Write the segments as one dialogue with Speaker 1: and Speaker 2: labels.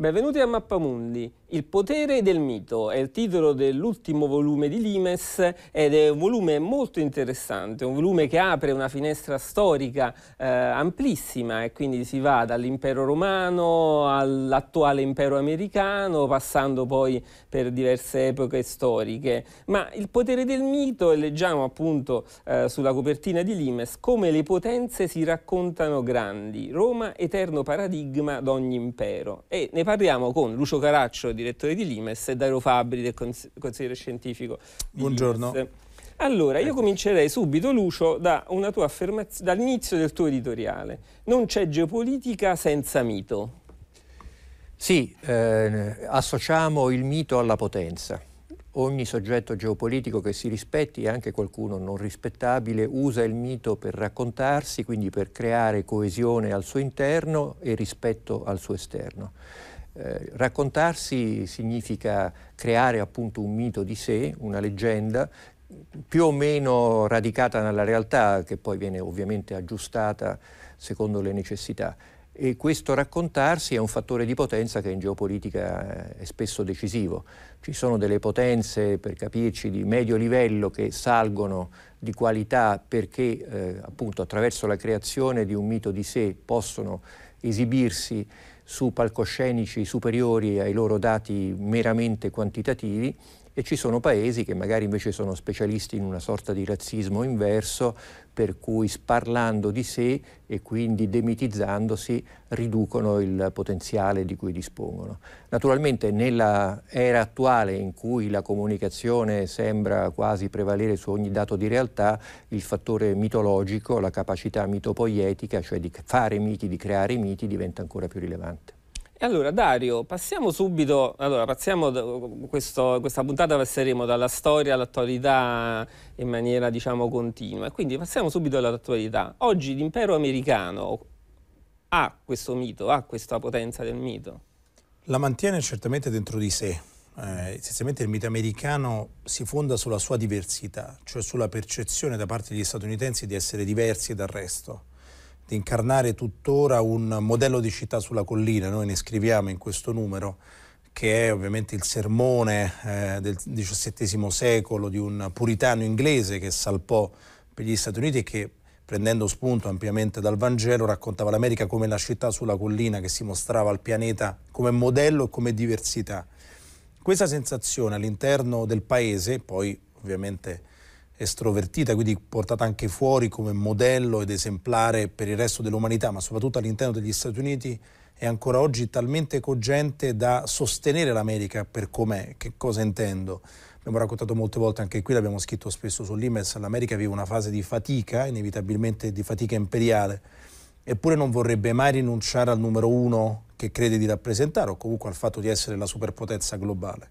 Speaker 1: Benvenuti a Mappamundi. Il potere del mito è il titolo dell'ultimo volume di Limes ed è un volume molto interessante, un volume che apre una finestra storica eh, amplissima e quindi si va dall'impero romano all'attuale impero americano, passando poi per diverse epoche storiche. Ma il potere del mito, e leggiamo appunto eh, sulla copertina di Limes, come le potenze si raccontano grandi, Roma eterno paradigma d'ogni impero. E ne parliamo con Lucio Caraccio, direttore di Limes, e Dario Fabri, del cons- consigliere scientifico di
Speaker 2: Buongiorno.
Speaker 1: Limes. Allora, io comincerei subito, Lucio, da una tua affermazione, dall'inizio del tuo editoriale. Non c'è geopolitica senza mito.
Speaker 3: Sì, eh, associamo il mito alla potenza. Ogni soggetto geopolitico che si rispetti, e anche qualcuno non rispettabile, usa il mito per raccontarsi, quindi per creare coesione al suo interno e rispetto al suo esterno. Eh, raccontarsi significa creare appunto un mito di sé, una leggenda più o meno radicata nella realtà, che poi viene ovviamente aggiustata secondo le necessità. E questo raccontarsi è un fattore di potenza che in geopolitica è spesso decisivo. Ci sono delle potenze, per capirci, di medio livello che salgono di qualità perché eh, appunto attraverso la creazione di un mito di sé possono esibirsi su palcoscenici superiori ai loro dati meramente quantitativi e ci sono paesi che magari invece sono specialisti in una sorta di razzismo inverso, per cui sparlando di sé e quindi demitizzandosi riducono il potenziale di cui dispongono. Naturalmente nella era attuale in cui la comunicazione sembra quasi prevalere su ogni dato di realtà, il fattore mitologico, la capacità mitopoietica, cioè di fare miti, di creare miti, diventa ancora più rilevante.
Speaker 1: E allora Dario, passiamo subito, allora passiamo, questo, questa puntata passeremo dalla storia all'attualità in maniera diciamo continua, quindi passiamo subito all'attualità. Oggi l'impero americano ha questo mito, ha questa potenza del mito?
Speaker 2: La mantiene certamente dentro di sé. Eh, essenzialmente il mito americano si fonda sulla sua diversità, cioè sulla percezione da parte degli statunitensi di essere diversi dal resto di incarnare tuttora un modello di città sulla collina, noi ne scriviamo in questo numero, che è ovviamente il sermone eh, del XVII secolo di un puritano inglese che salpò per gli Stati Uniti e che prendendo spunto ampiamente dal Vangelo raccontava l'America come la città sulla collina che si mostrava al pianeta come modello e come diversità. Questa sensazione all'interno del paese, poi ovviamente estrovertita, quindi portata anche fuori come modello ed esemplare per il resto dell'umanità, ma soprattutto all'interno degli Stati Uniti, è ancora oggi talmente cogente da sostenere l'America per com'è. Che cosa intendo? Abbiamo raccontato molte volte anche qui, l'abbiamo scritto spesso sull'Imes, l'America vive una fase di fatica, inevitabilmente di fatica imperiale, eppure non vorrebbe mai rinunciare al numero uno che crede di rappresentare o comunque al fatto di essere la superpotenza globale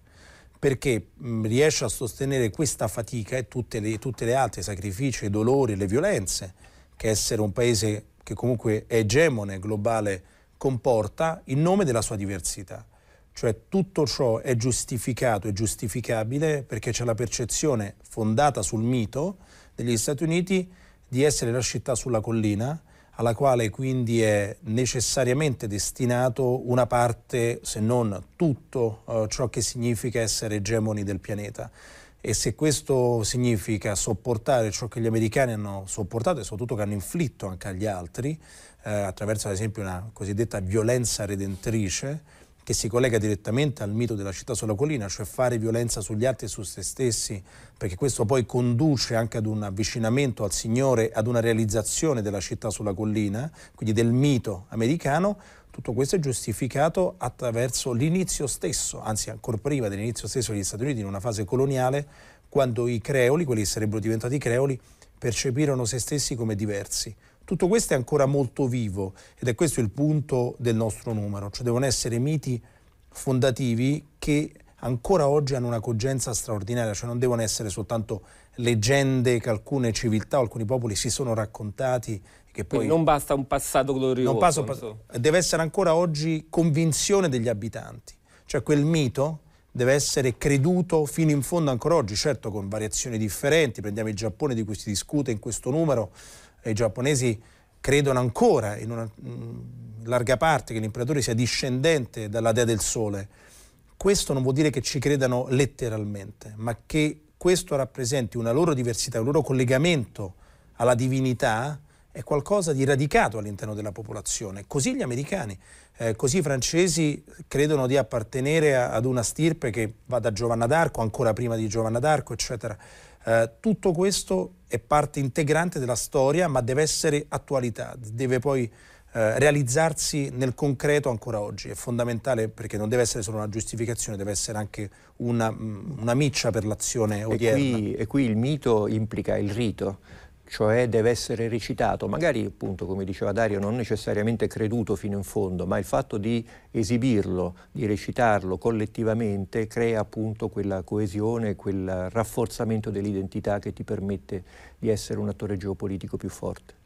Speaker 2: perché riesce a sostenere questa fatica e tutte le, tutte le altre sacrifici, i dolori, le violenze che essere un paese che comunque è egemone globale comporta in nome della sua diversità. Cioè tutto ciò è giustificato e giustificabile perché c'è la percezione fondata sul mito degli Stati Uniti di essere la città sulla collina, alla quale quindi è necessariamente destinato una parte, se non tutto, eh, ciò che significa essere egemoni del pianeta. E se questo significa sopportare ciò che gli americani hanno sopportato e soprattutto che hanno inflitto anche agli altri, eh, attraverso ad esempio una cosiddetta violenza redentrice, che si collega direttamente al mito della città sulla collina, cioè fare violenza sugli altri e su se stessi, perché questo poi conduce anche ad un avvicinamento al Signore, ad una realizzazione della città sulla collina, quindi del mito americano, tutto questo è giustificato attraverso l'inizio stesso, anzi ancora prima dell'inizio stesso degli Stati Uniti, in una fase coloniale, quando i creoli, quelli che sarebbero diventati creoli, percepirono se stessi come diversi. Tutto questo è ancora molto vivo ed è questo il punto del nostro numero, cioè devono essere miti fondativi che ancora oggi hanno una cogenza straordinaria, cioè non devono essere soltanto leggende che alcune civiltà o alcuni popoli si sono raccontati. Che poi
Speaker 1: non basta un passato glorioso.
Speaker 2: Basta un pass- deve essere ancora oggi convinzione degli abitanti, cioè quel mito deve essere creduto fino in fondo ancora oggi, certo con variazioni differenti, prendiamo il Giappone di cui si discute in questo numero, i giapponesi credono ancora in una mm, larga parte che l'imperatore sia discendente dalla dea del sole, questo non vuol dire che ci credano letteralmente, ma che questo rappresenti una loro diversità, un loro collegamento alla divinità è qualcosa di radicato all'interno della popolazione. Così gli americani, eh, così i francesi credono di appartenere a, ad una stirpe che va da Giovanna d'Arco, ancora prima di Giovanna d'Arco, eccetera. Eh, tutto questo è parte integrante della storia, ma deve essere attualità, deve poi eh, realizzarsi nel concreto ancora oggi. È fondamentale perché non deve essere solo una giustificazione, deve essere anche una, mm, una miccia per l'azione odierna.
Speaker 3: E qui, e qui il mito implica il rito cioè deve essere recitato, magari appunto come diceva Dario non necessariamente creduto fino in fondo, ma il fatto di esibirlo, di recitarlo collettivamente crea appunto quella coesione, quel rafforzamento dell'identità che ti permette di essere un attore geopolitico più forte.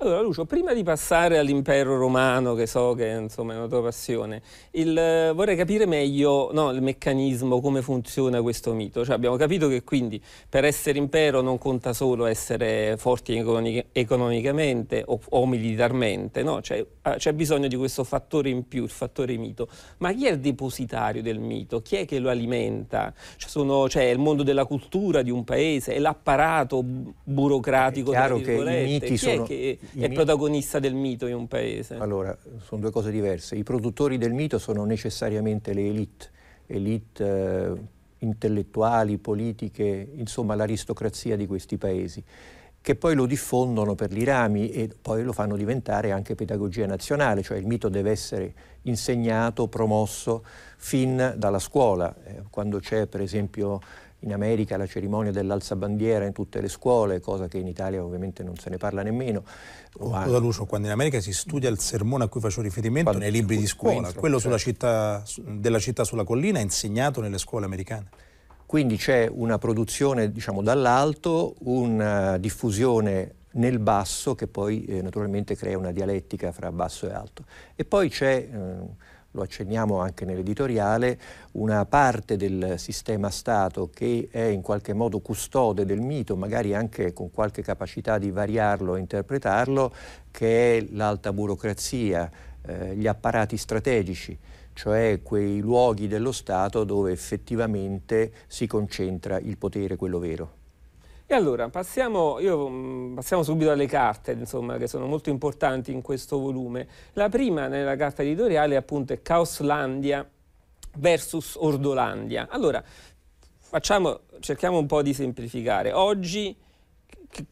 Speaker 1: Allora Lucio, prima di passare all'impero romano, che so che insomma, è una tua passione, il, eh, vorrei capire meglio no, il meccanismo, come funziona questo mito. Cioè, abbiamo capito che quindi per essere impero non conta solo essere forti economic economicamente o, o militarmente, no? cioè, ah, c'è bisogno di questo fattore in più, il fattore mito. Ma chi è il depositario del mito? Chi è che lo alimenta? Cioè, sono, cioè, il mondo della cultura di un paese, è l'apparato burocratico, è
Speaker 3: chiaro che i miti
Speaker 1: chi
Speaker 3: sono...
Speaker 1: è che è protagonista del mito in un paese?
Speaker 3: Allora, sono due cose diverse. I produttori del mito sono necessariamente le elite, elite eh, intellettuali, politiche, insomma l'aristocrazia di questi paesi che poi lo diffondono per gli rami e poi lo fanno diventare anche pedagogia nazionale, cioè il mito deve essere insegnato, promosso fin dalla scuola. Eh, quando c'è per esempio in America la cerimonia dell'alzabandiera in tutte le scuole, cosa che in Italia ovviamente non se ne parla nemmeno.
Speaker 2: Scusa Lucio, quando in America si studia il sermone a cui facevo riferimento quando, nei libri di scuola, quello certo. città, della città sulla collina è insegnato nelle scuole americane.
Speaker 3: Quindi c'è una produzione diciamo, dall'alto, una diffusione nel basso che poi eh, naturalmente crea una dialettica fra basso e alto. E poi c'è... Eh, lo accenniamo anche nell'editoriale, una parte del sistema Stato che è in qualche modo custode del mito, magari anche con qualche capacità di variarlo e interpretarlo, che è l'alta burocrazia, eh, gli apparati strategici cioè quei luoghi dello Stato dove effettivamente si concentra il potere, quello vero.
Speaker 1: E allora passiamo, io, mm, passiamo, subito alle carte, insomma, che sono molto importanti in questo volume. La prima nella carta editoriale appunto è Caoslandia versus Ordolandia. Allora, facciamo, cerchiamo un po' di semplificare. Oggi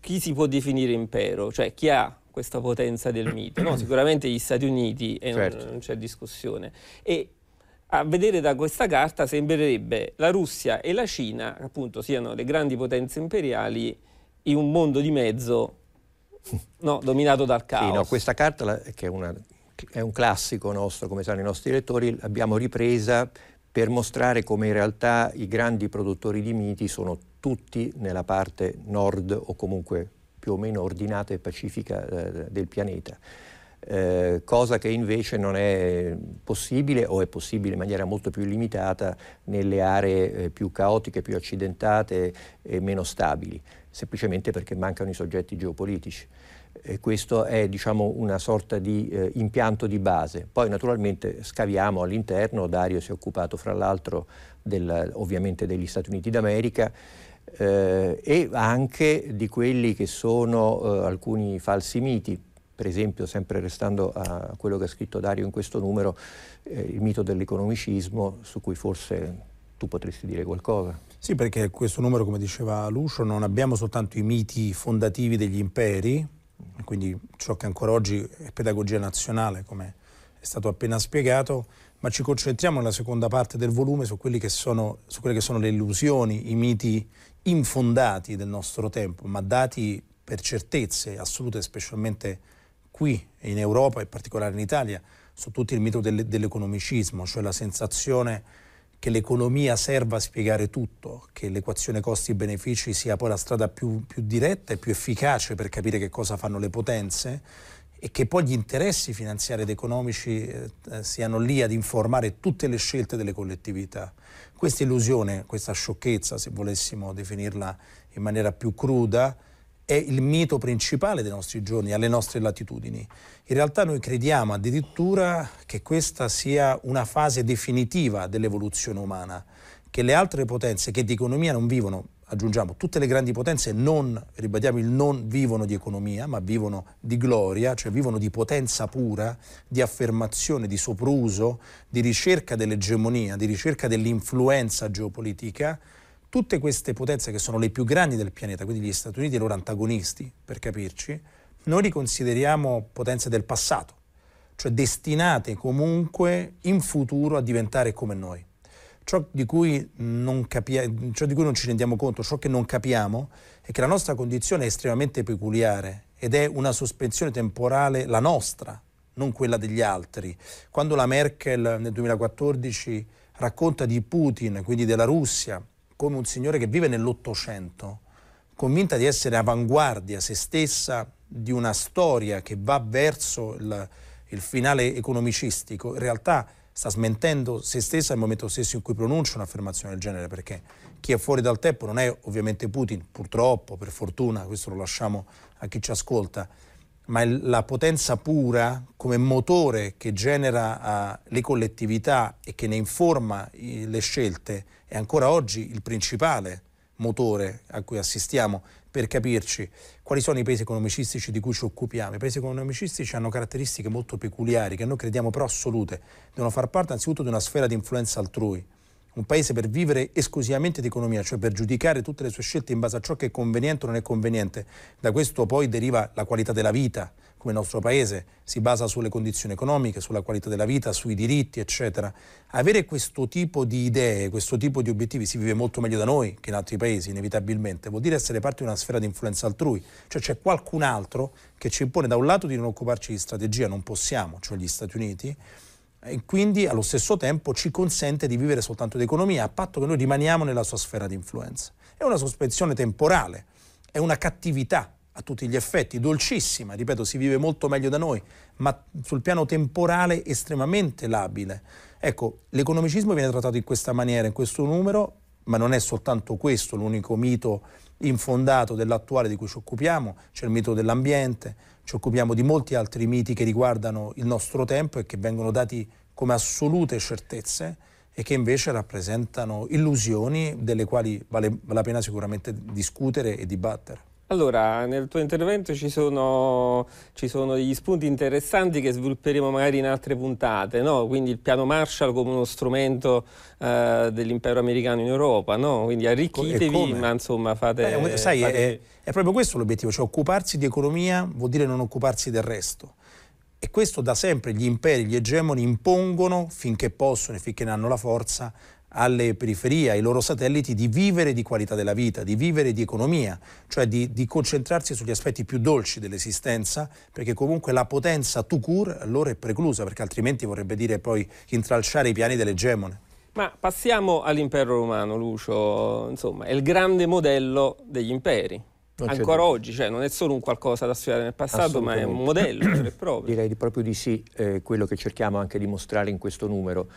Speaker 1: chi si può definire impero? Cioè chi ha questa potenza del mito? No? Sicuramente gli Stati Uniti e certo. non, non c'è discussione. E a vedere da questa carta sembrerebbe la Russia e la Cina, appunto, siano le grandi potenze imperiali in un mondo di mezzo no, dominato dal caos.
Speaker 3: Sì, no, questa carta, che è, una, è, un classico nostro, come sanno i nostri lettori, l'abbiamo ripresa per mostrare come in realtà i grandi produttori di miti sono tutti nella parte nord o comunque più o meno ordinata e pacifica eh, del pianeta eh, cosa che invece non è possibile o è possibile in maniera molto più limitata nelle aree eh, più caotiche, più accidentate e meno stabili, semplicemente perché mancano i soggetti geopolitici. E questo è diciamo, una sorta di eh, impianto di base. Poi naturalmente scaviamo all'interno, Dario si è occupato fra l'altro del, ovviamente degli Stati Uniti d'America, eh, e anche di quelli che sono eh, alcuni falsi miti per esempio, sempre restando a quello che ha scritto Dario in questo numero, eh, il mito dell'economicismo, su cui forse tu potresti dire qualcosa.
Speaker 2: Sì, perché questo numero, come diceva Lucio, non abbiamo soltanto i miti fondativi degli imperi, quindi ciò che ancora oggi è pedagogia nazionale, come è stato appena spiegato, ma ci concentriamo nella seconda parte del volume su, sono, su quelle che sono le illusioni, i miti infondati del nostro tempo, ma dati per certezze assolute, specialmente qui in Europa, in particolare in Italia, su tutto il mito dell'economicismo, cioè la sensazione che l'economia serva a spiegare tutto, che l'equazione costi-benefici sia poi la strada più, più, diretta e più efficace per capire che cosa fanno le potenze e che poi gli interessi finanziari ed economici eh, siano lì ad informare tutte le scelte delle collettività. Questa illusione, questa sciocchezza, se volessimo definirla in maniera più cruda, è il mito principale dei nostri giorni, alle nostre latitudini. In realtà noi crediamo addirittura che questa sia una fase definitiva dell'evoluzione umana, che le altre potenze che di economia non vivono, aggiungiamo, tutte le grandi potenze non, ribadiamo il non vivono di economia, ma vivono di gloria, cioè vivono di potenza pura, di affermazione, di sopruso, di ricerca dell'egemonia, di ricerca dell'influenza geopolitica, tutte queste potenze che sono le più grandi del pianeta, quindi gli Stati Uniti e i loro antagonisti, per capirci, noi li consideriamo potenze del passato, cioè destinate comunque in futuro a diventare come noi. Ciò di, cui non capia- ciò di cui non ci rendiamo conto, ciò che non capiamo, è che la nostra condizione è estremamente peculiare ed è una sospensione temporale la nostra, non quella degli altri. Quando la Merkel nel 2014 racconta di Putin, quindi della Russia, come un signore che vive nell'Ottocento, convinta di essere avanguardia se stessa di una storia che va verso il, il finale economicistico, in realtà sta smentendo se stessa nel momento stesso in cui pronuncia un'affermazione del genere, perché chi è fuori dal tempo non è ovviamente Putin, purtroppo, per fortuna, questo lo lasciamo a chi ci ascolta, ma la potenza pura come motore che genera uh, le collettività e che ne informa i, le scelte è ancora oggi il principale motore a cui assistiamo per capirci quali sono i paesi economicistici di cui ci occupiamo. I paesi economicistici hanno caratteristiche molto peculiari che noi crediamo però assolute, devono far parte anzitutto di una sfera di influenza altrui. Un paese per vivere esclusivamente di economia, cioè per giudicare tutte le sue scelte in base a ciò che è conveniente o non è conveniente, da questo poi deriva la qualità della vita, come il nostro paese. Si basa sulle condizioni economiche, sulla qualità della vita, sui diritti, eccetera. Avere questo tipo di idee, questo tipo di obiettivi si vive molto meglio da noi che in altri paesi, inevitabilmente, vuol dire essere parte di una sfera di influenza altrui, cioè c'è qualcun altro che ci impone da un lato di non occuparci di strategia, non possiamo, cioè gli Stati Uniti, e quindi allo stesso tempo ci consente di vivere soltanto di economia, a patto che noi rimaniamo nella sua sfera di influenza. È una sospensione temporale, è una cattività a tutti gli effetti, dolcissima, ripeto, si vive molto meglio da noi, ma sul piano temporale estremamente labile. Ecco, l'economicismo viene trattato in questa maniera, in questo numero, ma non è soltanto questo l'unico mito infondato dell'attuale di cui ci occupiamo, c'è il mito dell'ambiente, ci occupiamo di molti altri miti che riguardano il nostro tempo e che vengono dati come assolute certezze e che invece rappresentano illusioni delle quali vale la pena sicuramente discutere e dibattere.
Speaker 1: Allora, nel tuo intervento ci sono, ci sono, degli spunti interessanti che svilupperemo magari in altre puntate, no? quindi il piano Marshall come uno strumento uh, dell'impero americano in Europa, no? quindi arricchitevi, ma insomma fate...
Speaker 2: Beh, sai, fate... È, è proprio questo l'obiettivo, cioè occuparsi di economia vuol dire non occuparsi del resto. E questo da sempre gli imperi, gli egemoni impongono, finché possono e finché ne hanno la forza, alle periferie, ai loro satelliti, di vivere di qualità della vita, di vivere di economia, cioè di, di concentrarsi sugli aspetti più dolci dell'esistenza, perché comunque la potenza tout court loro è preclusa, perché altrimenti vorrebbe dire poi intralciare i piani dell'egemone.
Speaker 1: Ma passiamo all'impero romano, Lucio, insomma, è il grande modello degli imperi. Non Ancora oggi, cioè non è solo un qualcosa da studiare nel passato, ma è un modello vero e proprio.
Speaker 3: Direi proprio di sì, eh, quello che cerchiamo anche di mostrare in questo numero.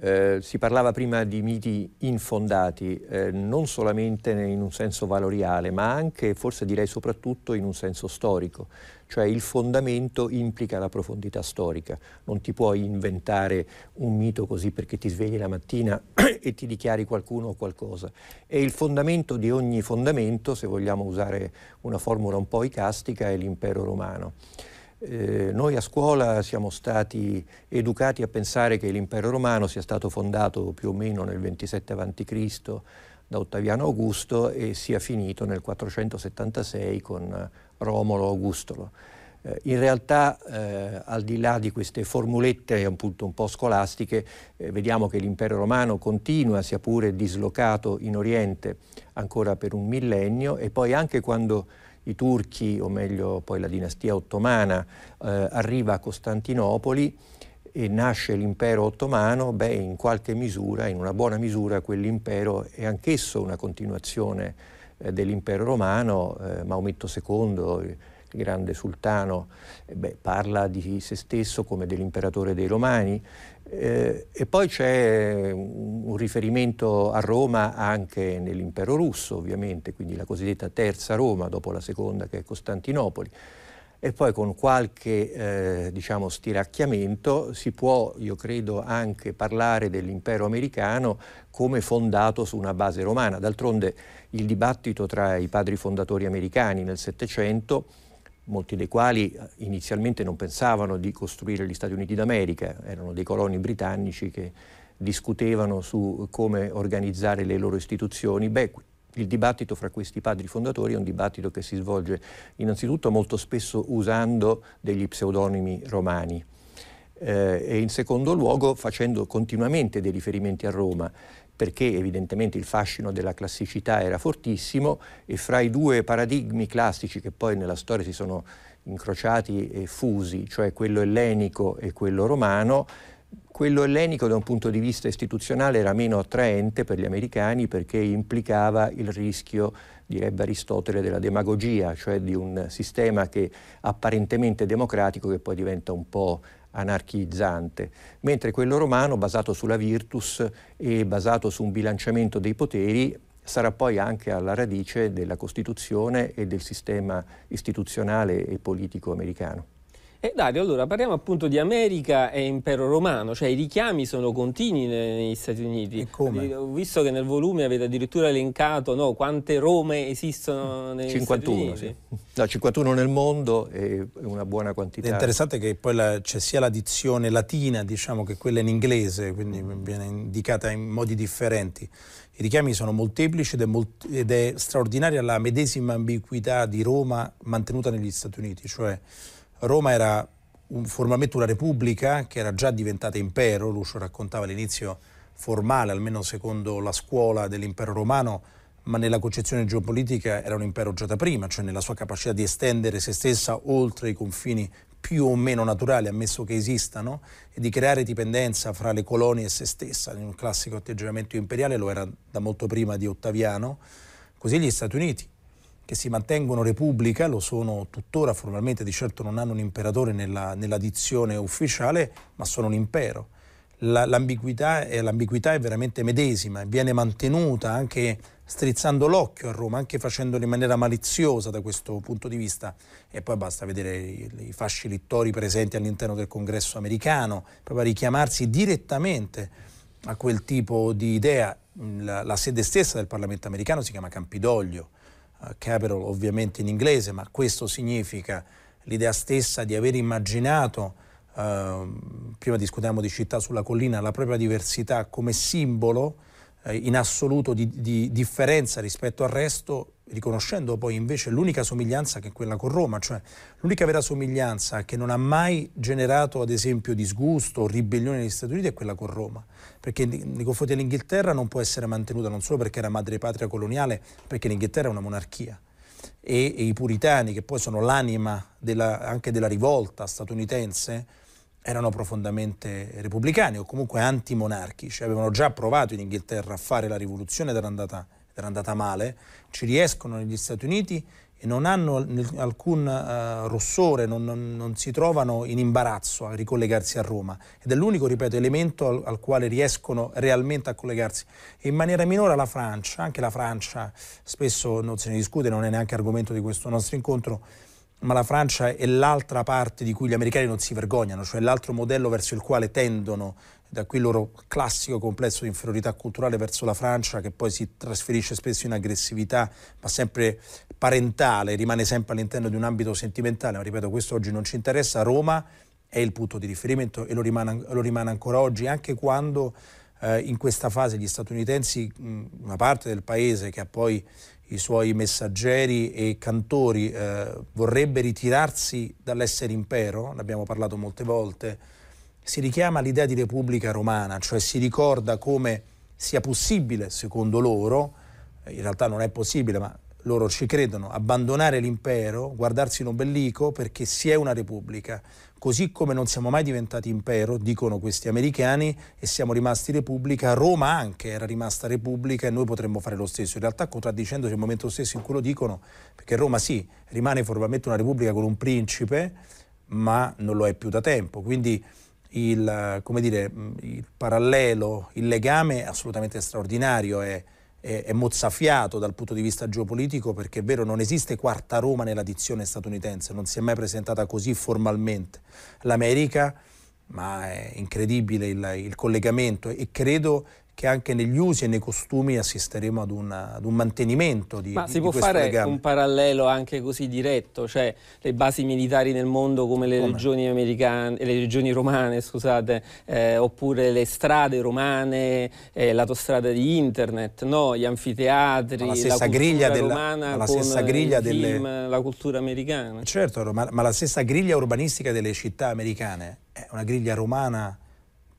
Speaker 3: Eh, si parlava prima di miti infondati, eh, non solamente in un senso valoriale, ma anche, forse direi soprattutto, in un senso storico. Cioè il fondamento implica la profondità storica. Non ti puoi inventare un mito così perché ti svegli la mattina e ti dichiari qualcuno o qualcosa. E il fondamento di ogni fondamento, se vogliamo usare una formula un po' icastica, è l'impero romano. Eh, noi a scuola siamo stati educati a pensare che l'impero romano sia stato fondato più o meno nel 27 a.C. da Ottaviano Augusto e sia finito nel 476 con Romolo Augustolo. Eh, in realtà, eh, al di là di queste formulette appunto un po' scolastiche, eh, vediamo che l'impero romano continua, sia pure dislocato in Oriente, ancora per un millennio e poi anche quando i turchi, o meglio poi la dinastia ottomana, eh, arriva a Costantinopoli e nasce l'impero ottomano, beh, in qualche misura, in una buona misura, quell'impero è anch'esso una continuazione eh, dell'impero romano, eh, Maometto II, il grande sultano, eh beh, parla di se stesso come dell'imperatore dei Romani. Eh, e poi c'è un, riferimento a Roma anche nell'impero russo, ovviamente, quindi la cosiddetta terza Roma dopo la seconda che è Costantinopoli e poi con qualche eh, diciamo, stiracchiamento si può, io credo, anche parlare dell'impero americano come fondato su una base romana. D'altronde il dibattito tra i padri fondatori americani nel Settecento, molti dei quali eh, inizialmente non pensavano di costruire gli Stati Uniti d'America, erano dei coloni britannici che discutevano su come organizzare le loro istituzioni, beh, il dibattito fra questi padri fondatori è un dibattito che si svolge innanzitutto molto spesso usando degli pseudonimi romani eh, e in secondo luogo facendo continuamente dei riferimenti a Roma perché evidentemente il fascino della classicità era fortissimo e fra i due paradigmi classici che poi nella storia si sono incrociati e fusi, cioè quello ellenico e quello romano, quello ellenico da un punto di vista istituzionale era meno attraente per gli americani perché implicava il rischio, direbbe Aristotele, della demagogia, cioè di un sistema che apparentemente democratico che poi diventa un po' anarchizzante, mentre quello romano, basato sulla virtus e basato su un bilanciamento dei poteri, sarà poi anche alla radice della Costituzione e del sistema istituzionale e politico americano.
Speaker 1: E Dario, allora parliamo appunto di America e impero romano, cioè i richiami sono continui negli Stati Uniti.
Speaker 2: E come?
Speaker 1: Ho visto che nel volume avete addirittura elencato no, quante Rome esistono negli
Speaker 3: 51,
Speaker 1: Stati Uniti.
Speaker 3: Sì. No, 51 nel mondo è una buona quantità.
Speaker 2: È interessante che poi la, c'è sia la dizione latina, diciamo, che quella in inglese, quindi viene indicata in modi differenti. I richiami sono molteplici ed è, molt- ed è straordinaria la medesima ambiguità di Roma mantenuta negli Stati Uniti, cioè Roma era un, formalmente una repubblica che era già diventata impero, Lucio raccontava l'inizio formale, almeno secondo la scuola dell'impero romano, ma nella concezione geopolitica era un impero già da prima, cioè nella sua capacità di estendere se stessa oltre i confini più o meno naturali, ammesso che esistano, e di creare dipendenza fra le colonie e se stessa. In un classico atteggiamento imperiale lo era da molto prima di Ottaviano. Così gli Stati Uniti, che si mantengono repubblica, lo sono tuttora formalmente, di certo non hanno un imperatore nella, nella dizione ufficiale, ma sono un impero. La, l'ambiguità, è, l'ambiguità, è, veramente medesima, viene mantenuta anche strizzando l'occhio a Roma, anche facendolo in maniera maliziosa da questo punto di vista. E poi basta vedere i, i fasci littori presenti all'interno del congresso americano, proprio a richiamarsi direttamente a quel tipo di idea. La, la sede stessa del Parlamento americano si chiama Campidoglio capital ovviamente in inglese, ma questo significa l'idea stessa di aver immaginato, uh, prima discutiamo di città sulla collina, la propria diversità come simbolo uh, in assoluto di, di differenza rispetto al resto riconoscendo poi invece l'unica somiglianza che è quella con Roma, cioè l'unica vera somiglianza che non ha mai generato ad esempio disgusto o ribellione negli Stati Uniti è quella con Roma, perché nei confronti dell'Inghilterra non può essere mantenuta non solo perché era madrepatria coloniale, perché l'Inghilterra è una monarchia. E, e i puritani, che poi sono l'anima della, anche della rivolta statunitense, erano profondamente repubblicani o comunque antimonarchici, avevano già provato in Inghilterra a fare la rivoluzione ed era andata era andata male, ci riescono negli Stati Uniti e non hanno alcun uh, rossore, non, non, non, si trovano in imbarazzo a ricollegarsi a Roma ed è l'unico, ripeto, elemento al, al, quale riescono realmente a collegarsi. E in maniera minore la Francia, anche la Francia, spesso non se ne discute, non è neanche argomento di questo nostro incontro, ma la Francia è l'altra parte di cui gli americani non si vergognano, cioè l'altro modello verso il quale tendono da qui il loro classico complesso di inferiorità culturale verso la Francia che poi si trasferisce spesso in aggressività ma sempre parentale, rimane sempre all'interno di un ambito sentimentale, ma ripeto questo oggi non ci interessa, Roma è il punto di riferimento e lo rimane, lo rimane ancora oggi anche quando eh, in questa fase gli statunitensi, una parte del paese che ha poi i suoi messaggeri e cantori eh, vorrebbe ritirarsi dall'essere impero, ne abbiamo parlato molte volte, si richiama l'idea di Repubblica Romana, cioè si ricorda come sia possibile, secondo loro, eh, in realtà non è possibile, ma loro ci credono, abbandonare l'impero, guardarsi in ombelico perché si è una repubblica. Così come non siamo mai diventati impero, dicono questi americani, e siamo rimasti repubblica, Roma anche era rimasta repubblica e noi potremmo fare lo stesso. In realtà contraddicendoci nel momento stesso in cui lo dicono, perché Roma sì, rimane formalmente una repubblica con un principe, ma non lo è più da tempo. Quindi il, dire, il parallelo, il legame è assolutamente straordinario. È, è, è, mozzafiato dal punto di vista geopolitico perché è vero non esiste quarta Roma nella dizione statunitense, non si è mai presentata così formalmente l'America, ma è incredibile il, il collegamento e credo che anche negli usi e nei costumi assisteremo ad, una, ad un mantenimento di
Speaker 1: Ma
Speaker 2: di,
Speaker 1: si può
Speaker 2: fare
Speaker 1: legame. un parallelo anche così diretto, cioè le basi militari nel mondo come le, come? Regioni, americane, le regioni romane, scusate, eh, oppure le strade romane, eh, l'autostrada di internet, no? gli anfiteatri,
Speaker 2: la stessa la griglia della,
Speaker 1: romana
Speaker 2: la stessa griglia delle...
Speaker 1: film, la cultura americana.
Speaker 2: Certo, ma, ma la stessa griglia urbanistica delle città americane è una griglia romana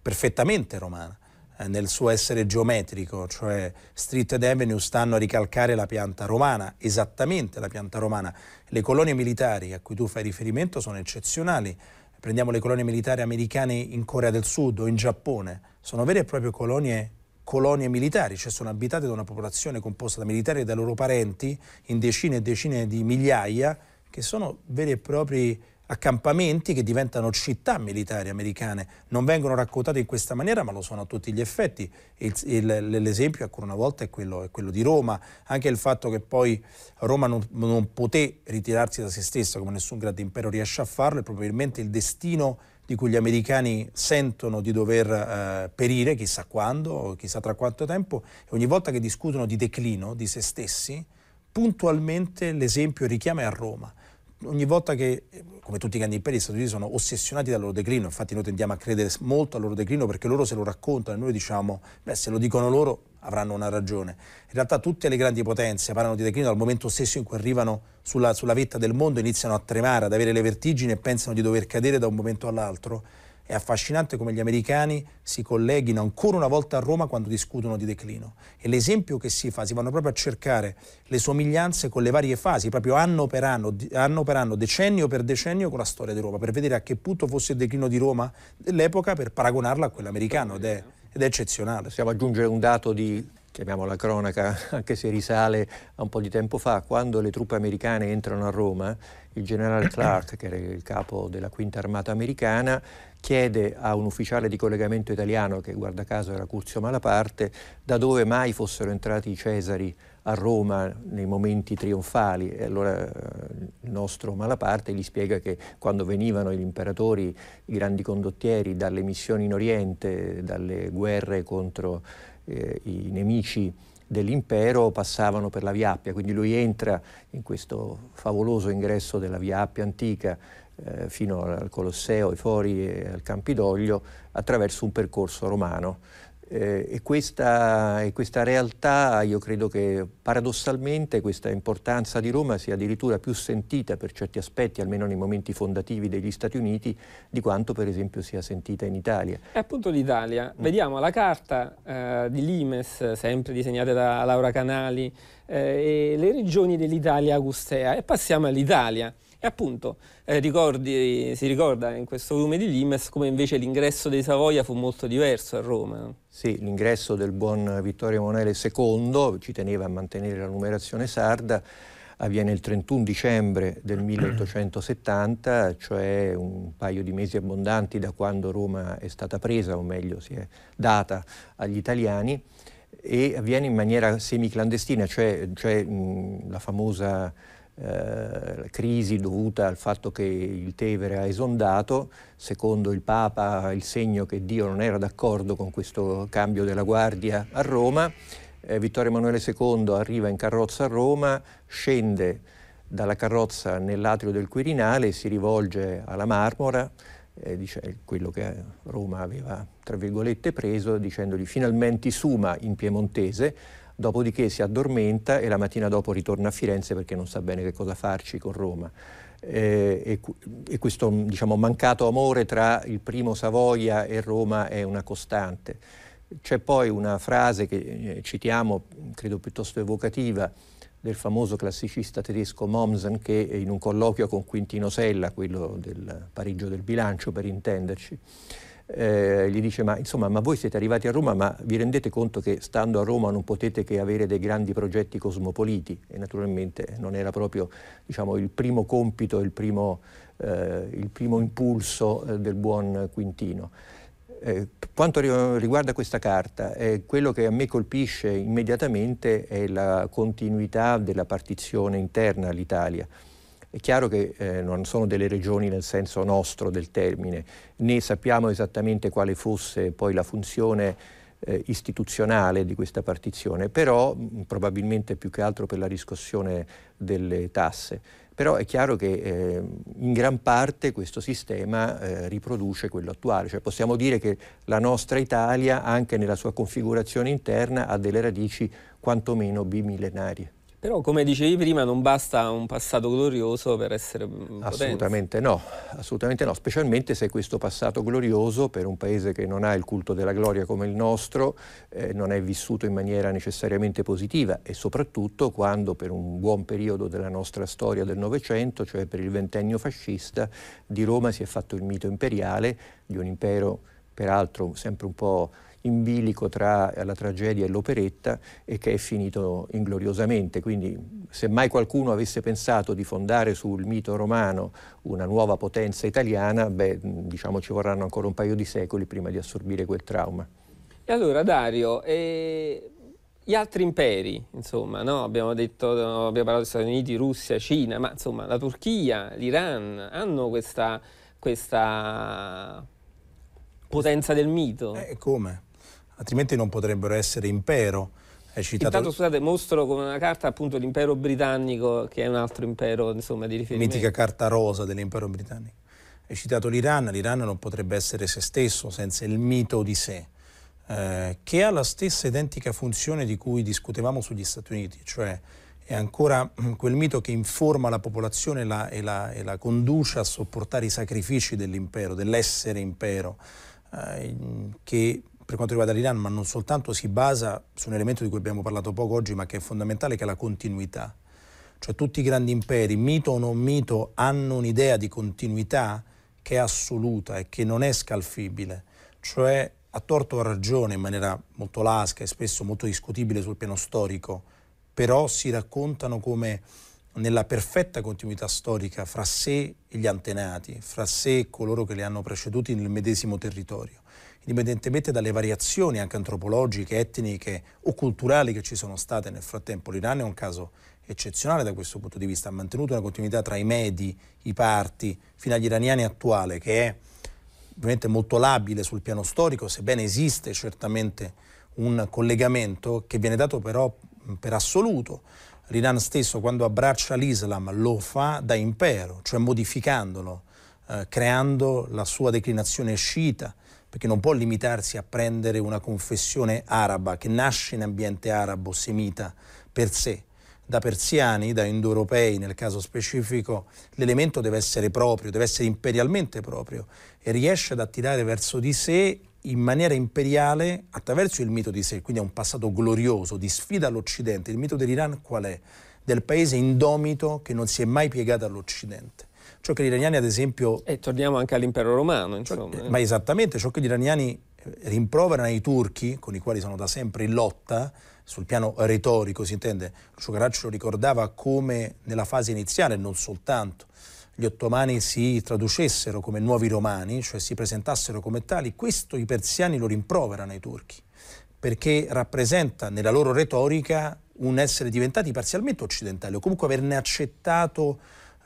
Speaker 2: perfettamente romana nel suo essere geometrico, cioè Street ed Avenue stanno a ricalcare la pianta romana, esattamente la pianta romana. Le colonie militari a cui tu fai riferimento sono eccezionali. Prendiamo le colonie militari americane in Corea del Sud o in Giappone, sono vere e proprie colonie, colonie militari, cioè sono abitate da una popolazione composta da militari e dai loro parenti in decine e decine di migliaia, che sono veri e propri accampamenti che diventano città militari americane. Non vengono raccontate in questa maniera, ma lo sono a tutti gì effetti. Il, il, l'esempio, ancora una volta, è quello, è quello, di Roma. Anche il fatto che poi Roma non, non poté ritirarsi da se stessa, come nessun grande impero riesce a farlo, è probabilmente il destino di cui gli americani sentono di dover eh, perire, chissà quando, chissà tra quanto tempo, e ogni volta che discutono di declino di se stessi, puntualmente l'esempio richiama a Roma ogni volta che, come tutti i grandi imperi, gli Stati Uniti sono ossessionati dal loro declino, infatti noi tendiamo a credere molto al loro declino perché loro se lo raccontano e noi diciamo, beh se lo dicono loro avranno una ragione. In realtà tutte le grandi potenze parlano di declino dal momento stesso in cui arrivano sulla, sulla vetta del mondo, iniziano a tremare, ad avere le vertigini e pensano di dover cadere da un momento all'altro è affascinante come gli americani si colleghino ancora una volta a Roma quando discutono di declino. E l'esempio che si fa, si vanno proprio a cercare le somiglianze con le varie fasi, proprio anno per anno, anno per anno, decennio per decennio con la storia di Roma, per vedere a che punto fosse il declino di Roma dell'epoca per paragonarla a quello americano ed ed è eccezionale.
Speaker 3: Possiamo aggiungere un dato di chiamiamola cronaca, anche se risale a un po' di tempo fa, quando le truppe americane entrano a Roma, il generale Clark, che era il capo della quinta armata americana, chiede a un ufficiale di collegamento italiano, che guarda caso era Curzio Malaparte, da dove mai fossero entrati i Cesari a Roma nei momenti trionfali. E allora eh, il nostro Malaparte gli spiega che quando venivano gli imperatori, i grandi condottieri, dalle missioni in Oriente, dalle guerre contro eh, i nemici dell'impero passavano per la Via Appia, quindi lui entra in questo favoloso ingresso della Via Appia antica eh, fino al Colosseo, ai Fori e al Campidoglio attraverso un percorso romano. Eh, e, questa, e, questa, realtà, io credo che paradossalmente questa importanza di Roma sia addirittura più sentita per certi aspetti, almeno nei momenti fondativi degli Stati Uniti, di quanto per esempio sia sentita in Italia.
Speaker 1: E appunto l'Italia. Mm. Vediamo la carta eh, di Limes, sempre disegnata da Laura Canali, eh, e le regioni dell'Italia Agustea. E passiamo all'Italia. E appunto eh, ricordi, si ricorda in questo volume di Limes come invece l'ingresso dei Savoia fu molto diverso a Roma.
Speaker 3: Sì, l'ingresso del buon Vittorio Emanuele II ci teneva a mantenere la numerazione sarda avviene il 31 dicembre del 1870, cioè un paio di mesi abbondanti da quando Roma è stata presa, o meglio si è data agli italiani, e avviene in maniera semiclandestina, cioè, cioè mh, la famosa eh, crisi dovuta al fatto che il Tevere ha esondato, secondo il Papa il segno che Dio non era d'accordo con questo cambio della guardia a Roma. Eh, Vittorio Emanuele II arriva in carrozza a Roma, scende dalla carrozza nell'atrio del Quirinale si rivolge alla Marmora, eh, dice, quello che Roma aveva tra virgolette preso, dicendogli finalmente suma in piemontese, dopodiché si addormenta e la mattina dopo ritorna a Firenze perché non sa bene che cosa farci con Roma. Eh, e, e, questo diciamo, mancato amore tra il primo Savoia e Roma è una costante. C'è poi una frase che eh, citiamo, credo piuttosto evocativa, del famoso classicista tedesco Mommsen che in un colloquio con Quintino Sella, quello del Parigio del bilancio per intenderci, eh, gli dice ma insomma ma voi siete arrivati a Roma ma vi rendete conto che stando a Roma non potete che avere dei grandi progetti cosmopoliti e naturalmente non era proprio diciamo, il primo compito, il primo, eh, il primo impulso eh, del buon Quintino. Eh, quanto riguarda questa carta, eh, quello che a me colpisce immediatamente è la continuità della partizione interna all'Italia. È chiaro che eh, non sono delle regioni nel senso nostro del termine, né sappiamo esattamente quale fosse poi la funzione eh, istituzionale di questa partizione, però mh, probabilmente più che altro per la riscossione delle tasse. Però è chiaro che eh, in gran parte questo sistema eh, riproduce quello attuale, cioè possiamo dire che la nostra Italia, anche nella sua configurazione interna, ha delle radici quantomeno bimillenarie.
Speaker 1: Però, come dicevi prima, non basta un passato glorioso per essere
Speaker 3: Assolutamente no, assolutamente no, specialmente se questo passato glorioso per un paese che non ha il culto della gloria come il nostro eh, non è vissuto in maniera necessariamente positiva e soprattutto quando per un buon periodo della nostra storia del Novecento, cioè per il ventennio fascista, di Roma si è fatto il mito imperiale di un impero peraltro sempre un po' in bilico tra la tragedia e l'operetta e che è finito ingloriosamente. Quindi se mai qualcuno avesse pensato di fondare sul mito romano una nuova potenza italiana, beh, diciamo ci vorranno ancora un paio di secoli prima di assorbire quel trauma.
Speaker 1: E allora Dario, eh, gli altri imperi, insomma, no? abbiamo, detto, abbiamo parlato di Stati Uniti, Russia, Cina, ma insomma la Turchia, l'Iran hanno questa, questa potenza del mito.
Speaker 2: Eh, come? Altrimenti non potrebbero essere impero.
Speaker 1: Hai citato... Intanto, scusate, mostro con una carta appunto l'impero britannico, che è un altro impero insomma, di riferimento.
Speaker 2: Mitica carta rosa dell'impero britannico. Hai citato l'Iran, l'Iran non potrebbe essere se stesso senza il mito di sé, eh, che ha la stessa identica funzione di cui discutevamo sugli Stati Uniti, cioè è ancora quel mito che informa la popolazione e la, e la, e la conduce a sopportare i sacrifici dell'impero, dell'essere impero, eh, che per quanto riguarda l'Iran, ma non soltanto, si basa su un elemento di cui abbiamo parlato poco oggi, ma che è fondamentale, che è la continuità. Cioè tutti i grandi imperi, mito o non mito, hanno un'idea di continuità che è assoluta e che non è scalfibile. Cioè, a torto o a ragione, in maniera molto lasca e spesso molto discutibile sul piano storico, però si raccontano come nella perfetta continuità storica fra sé e gli antenati, fra sé e coloro che li hanno preceduti nel medesimo territorio indipendentemente dalle variazioni anche antropologiche, etniche o culturali che ci sono state nel frattempo. L'Iran è un caso eccezionale da questo punto di vista, ha mantenuto una continuità tra i medi, i parti, fino agli iraniani attuale, che è ovviamente molto labile sul piano storico, sebbene esiste certamente un collegamento che viene dato però per assoluto. L'Iran stesso quando abbraccia l'Islam lo fa da impero, cioè modificandolo, eh, creando la sua declinazione sciita, perché non può limitarsi a prendere una confessione araba che nasce in ambiente arabo semita per sé. Da persiani, da indoeuropei nel caso specifico, l'elemento deve essere proprio, deve essere imperialmente proprio e riesce ad attirare verso di sé in maniera imperiale attraverso il mito di sé, quindi è un passato glorioso di sfida all'Occidente. Il mito dell'Iran qual è? Del paese indomito che non si è mai piegato all'Occidente ciò che gli iraniani ad esempio...
Speaker 1: E torniamo anche all'impero romano, insomma.
Speaker 2: Ciò, ma esattamente, ciò che gli iraniani eh, rimproverano ai turchi, con i quali sono da sempre in lotta, sul piano retorico si intende, Lucio lo ricordava come nella fase iniziale, non soltanto, gli ottomani si traducessero come nuovi romani, cioè si presentassero come tali, questo i persiani lo rimproverano ai turchi, perché rappresenta nella loro retorica un essere diventati parzialmente occidentali o comunque averne accettato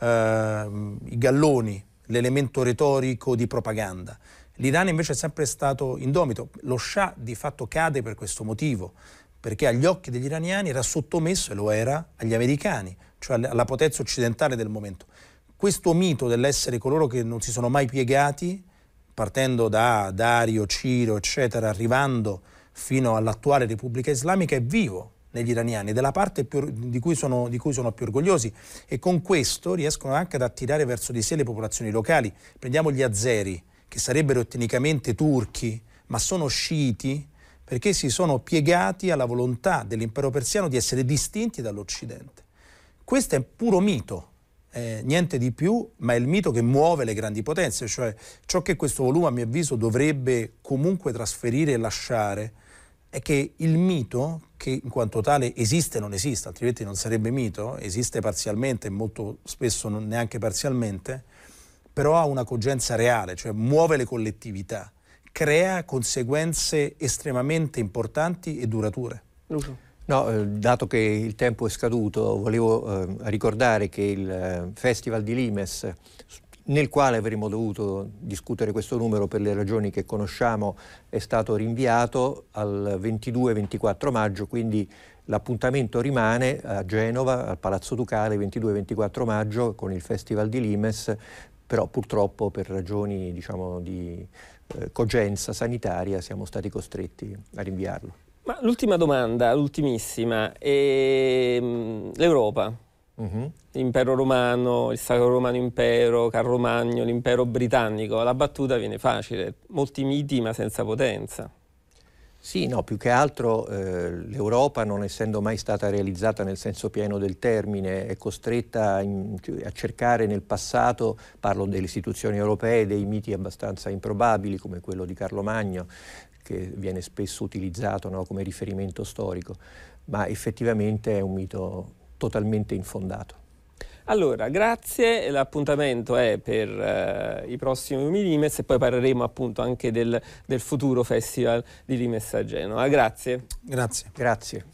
Speaker 2: eh, i galloni, l'elemento retorico di propaganda. L'Iran invece è sempre stato indomito. Lo Shah di fatto cade per questo motivo, perché agli occhi degli iraniani era sottomesso, e lo era, agli americani, cioè alla potenza occidentale del momento. Questo mito dell'essere coloro che non si sono mai piegati, partendo da Dario, Ciro, eccetera, arrivando fino all'attuale Repubblica Islamica, è vivo negli iraniani, della parte più, di, cui sono, di, cui sono, più orgogliosi e con questo riescono anche ad attirare verso di sé le popolazioni locali. Prendiamo gli azeri, che sarebbero etnicamente turchi, ma sono sciiti perché si sono piegati alla volontà dell'impero persiano di essere distinti dall'Occidente. Questo è puro mito, eh, niente di più, ma è il mito che muove le grandi potenze, cioè ciò che questo volume a mio avviso dovrebbe comunque trasferire e lasciare è che il mito, che in quanto tale esiste e non esiste, altrimenti non sarebbe mito, esiste parzialmente e molto spesso non neanche parzialmente, però ha una cogenza reale, cioè muove le collettività, crea conseguenze estremamente importanti e durature.
Speaker 3: Lucio. No, eh, dato che il tempo è scaduto, volevo eh, ricordare che il eh, Festival di Limes, nel quale avremmo dovuto discutere questo numero per le ragioni che conosciamo, è stato rinviato al 22-24 maggio, quindi l'appuntamento rimane a Genova, al Palazzo Ducale, 22-24 maggio, con il Festival di Limes, però purtroppo per ragioni diciamo, di eh, cogenza sanitaria siamo stati costretti a rinviarlo.
Speaker 1: Ma l'ultima domanda, l'ultimissima, è mm, l'Europa. Uh-huh. L'impero romano, il Sacro Romano Impero, Carlo Magno, l'impero britannico. La battuta viene facile, molti miti ma senza potenza.
Speaker 3: Sì, no, più che altro eh, l'Europa, non essendo mai stata realizzata nel senso pieno del termine, è costretta in, a cercare nel passato, parlo delle istituzioni europee, dei miti abbastanza improbabili come quello di Carlo Magno, che viene spesso utilizzato no, come riferimento storico, ma effettivamente è un mito totalmente infondato.
Speaker 1: Allora, grazie, l'appuntamento è per eh, i prossimi Limes e poi parleremo appunto anche del, del futuro festival di Limes a Genova. Grazie.
Speaker 2: Grazie.
Speaker 3: Grazie.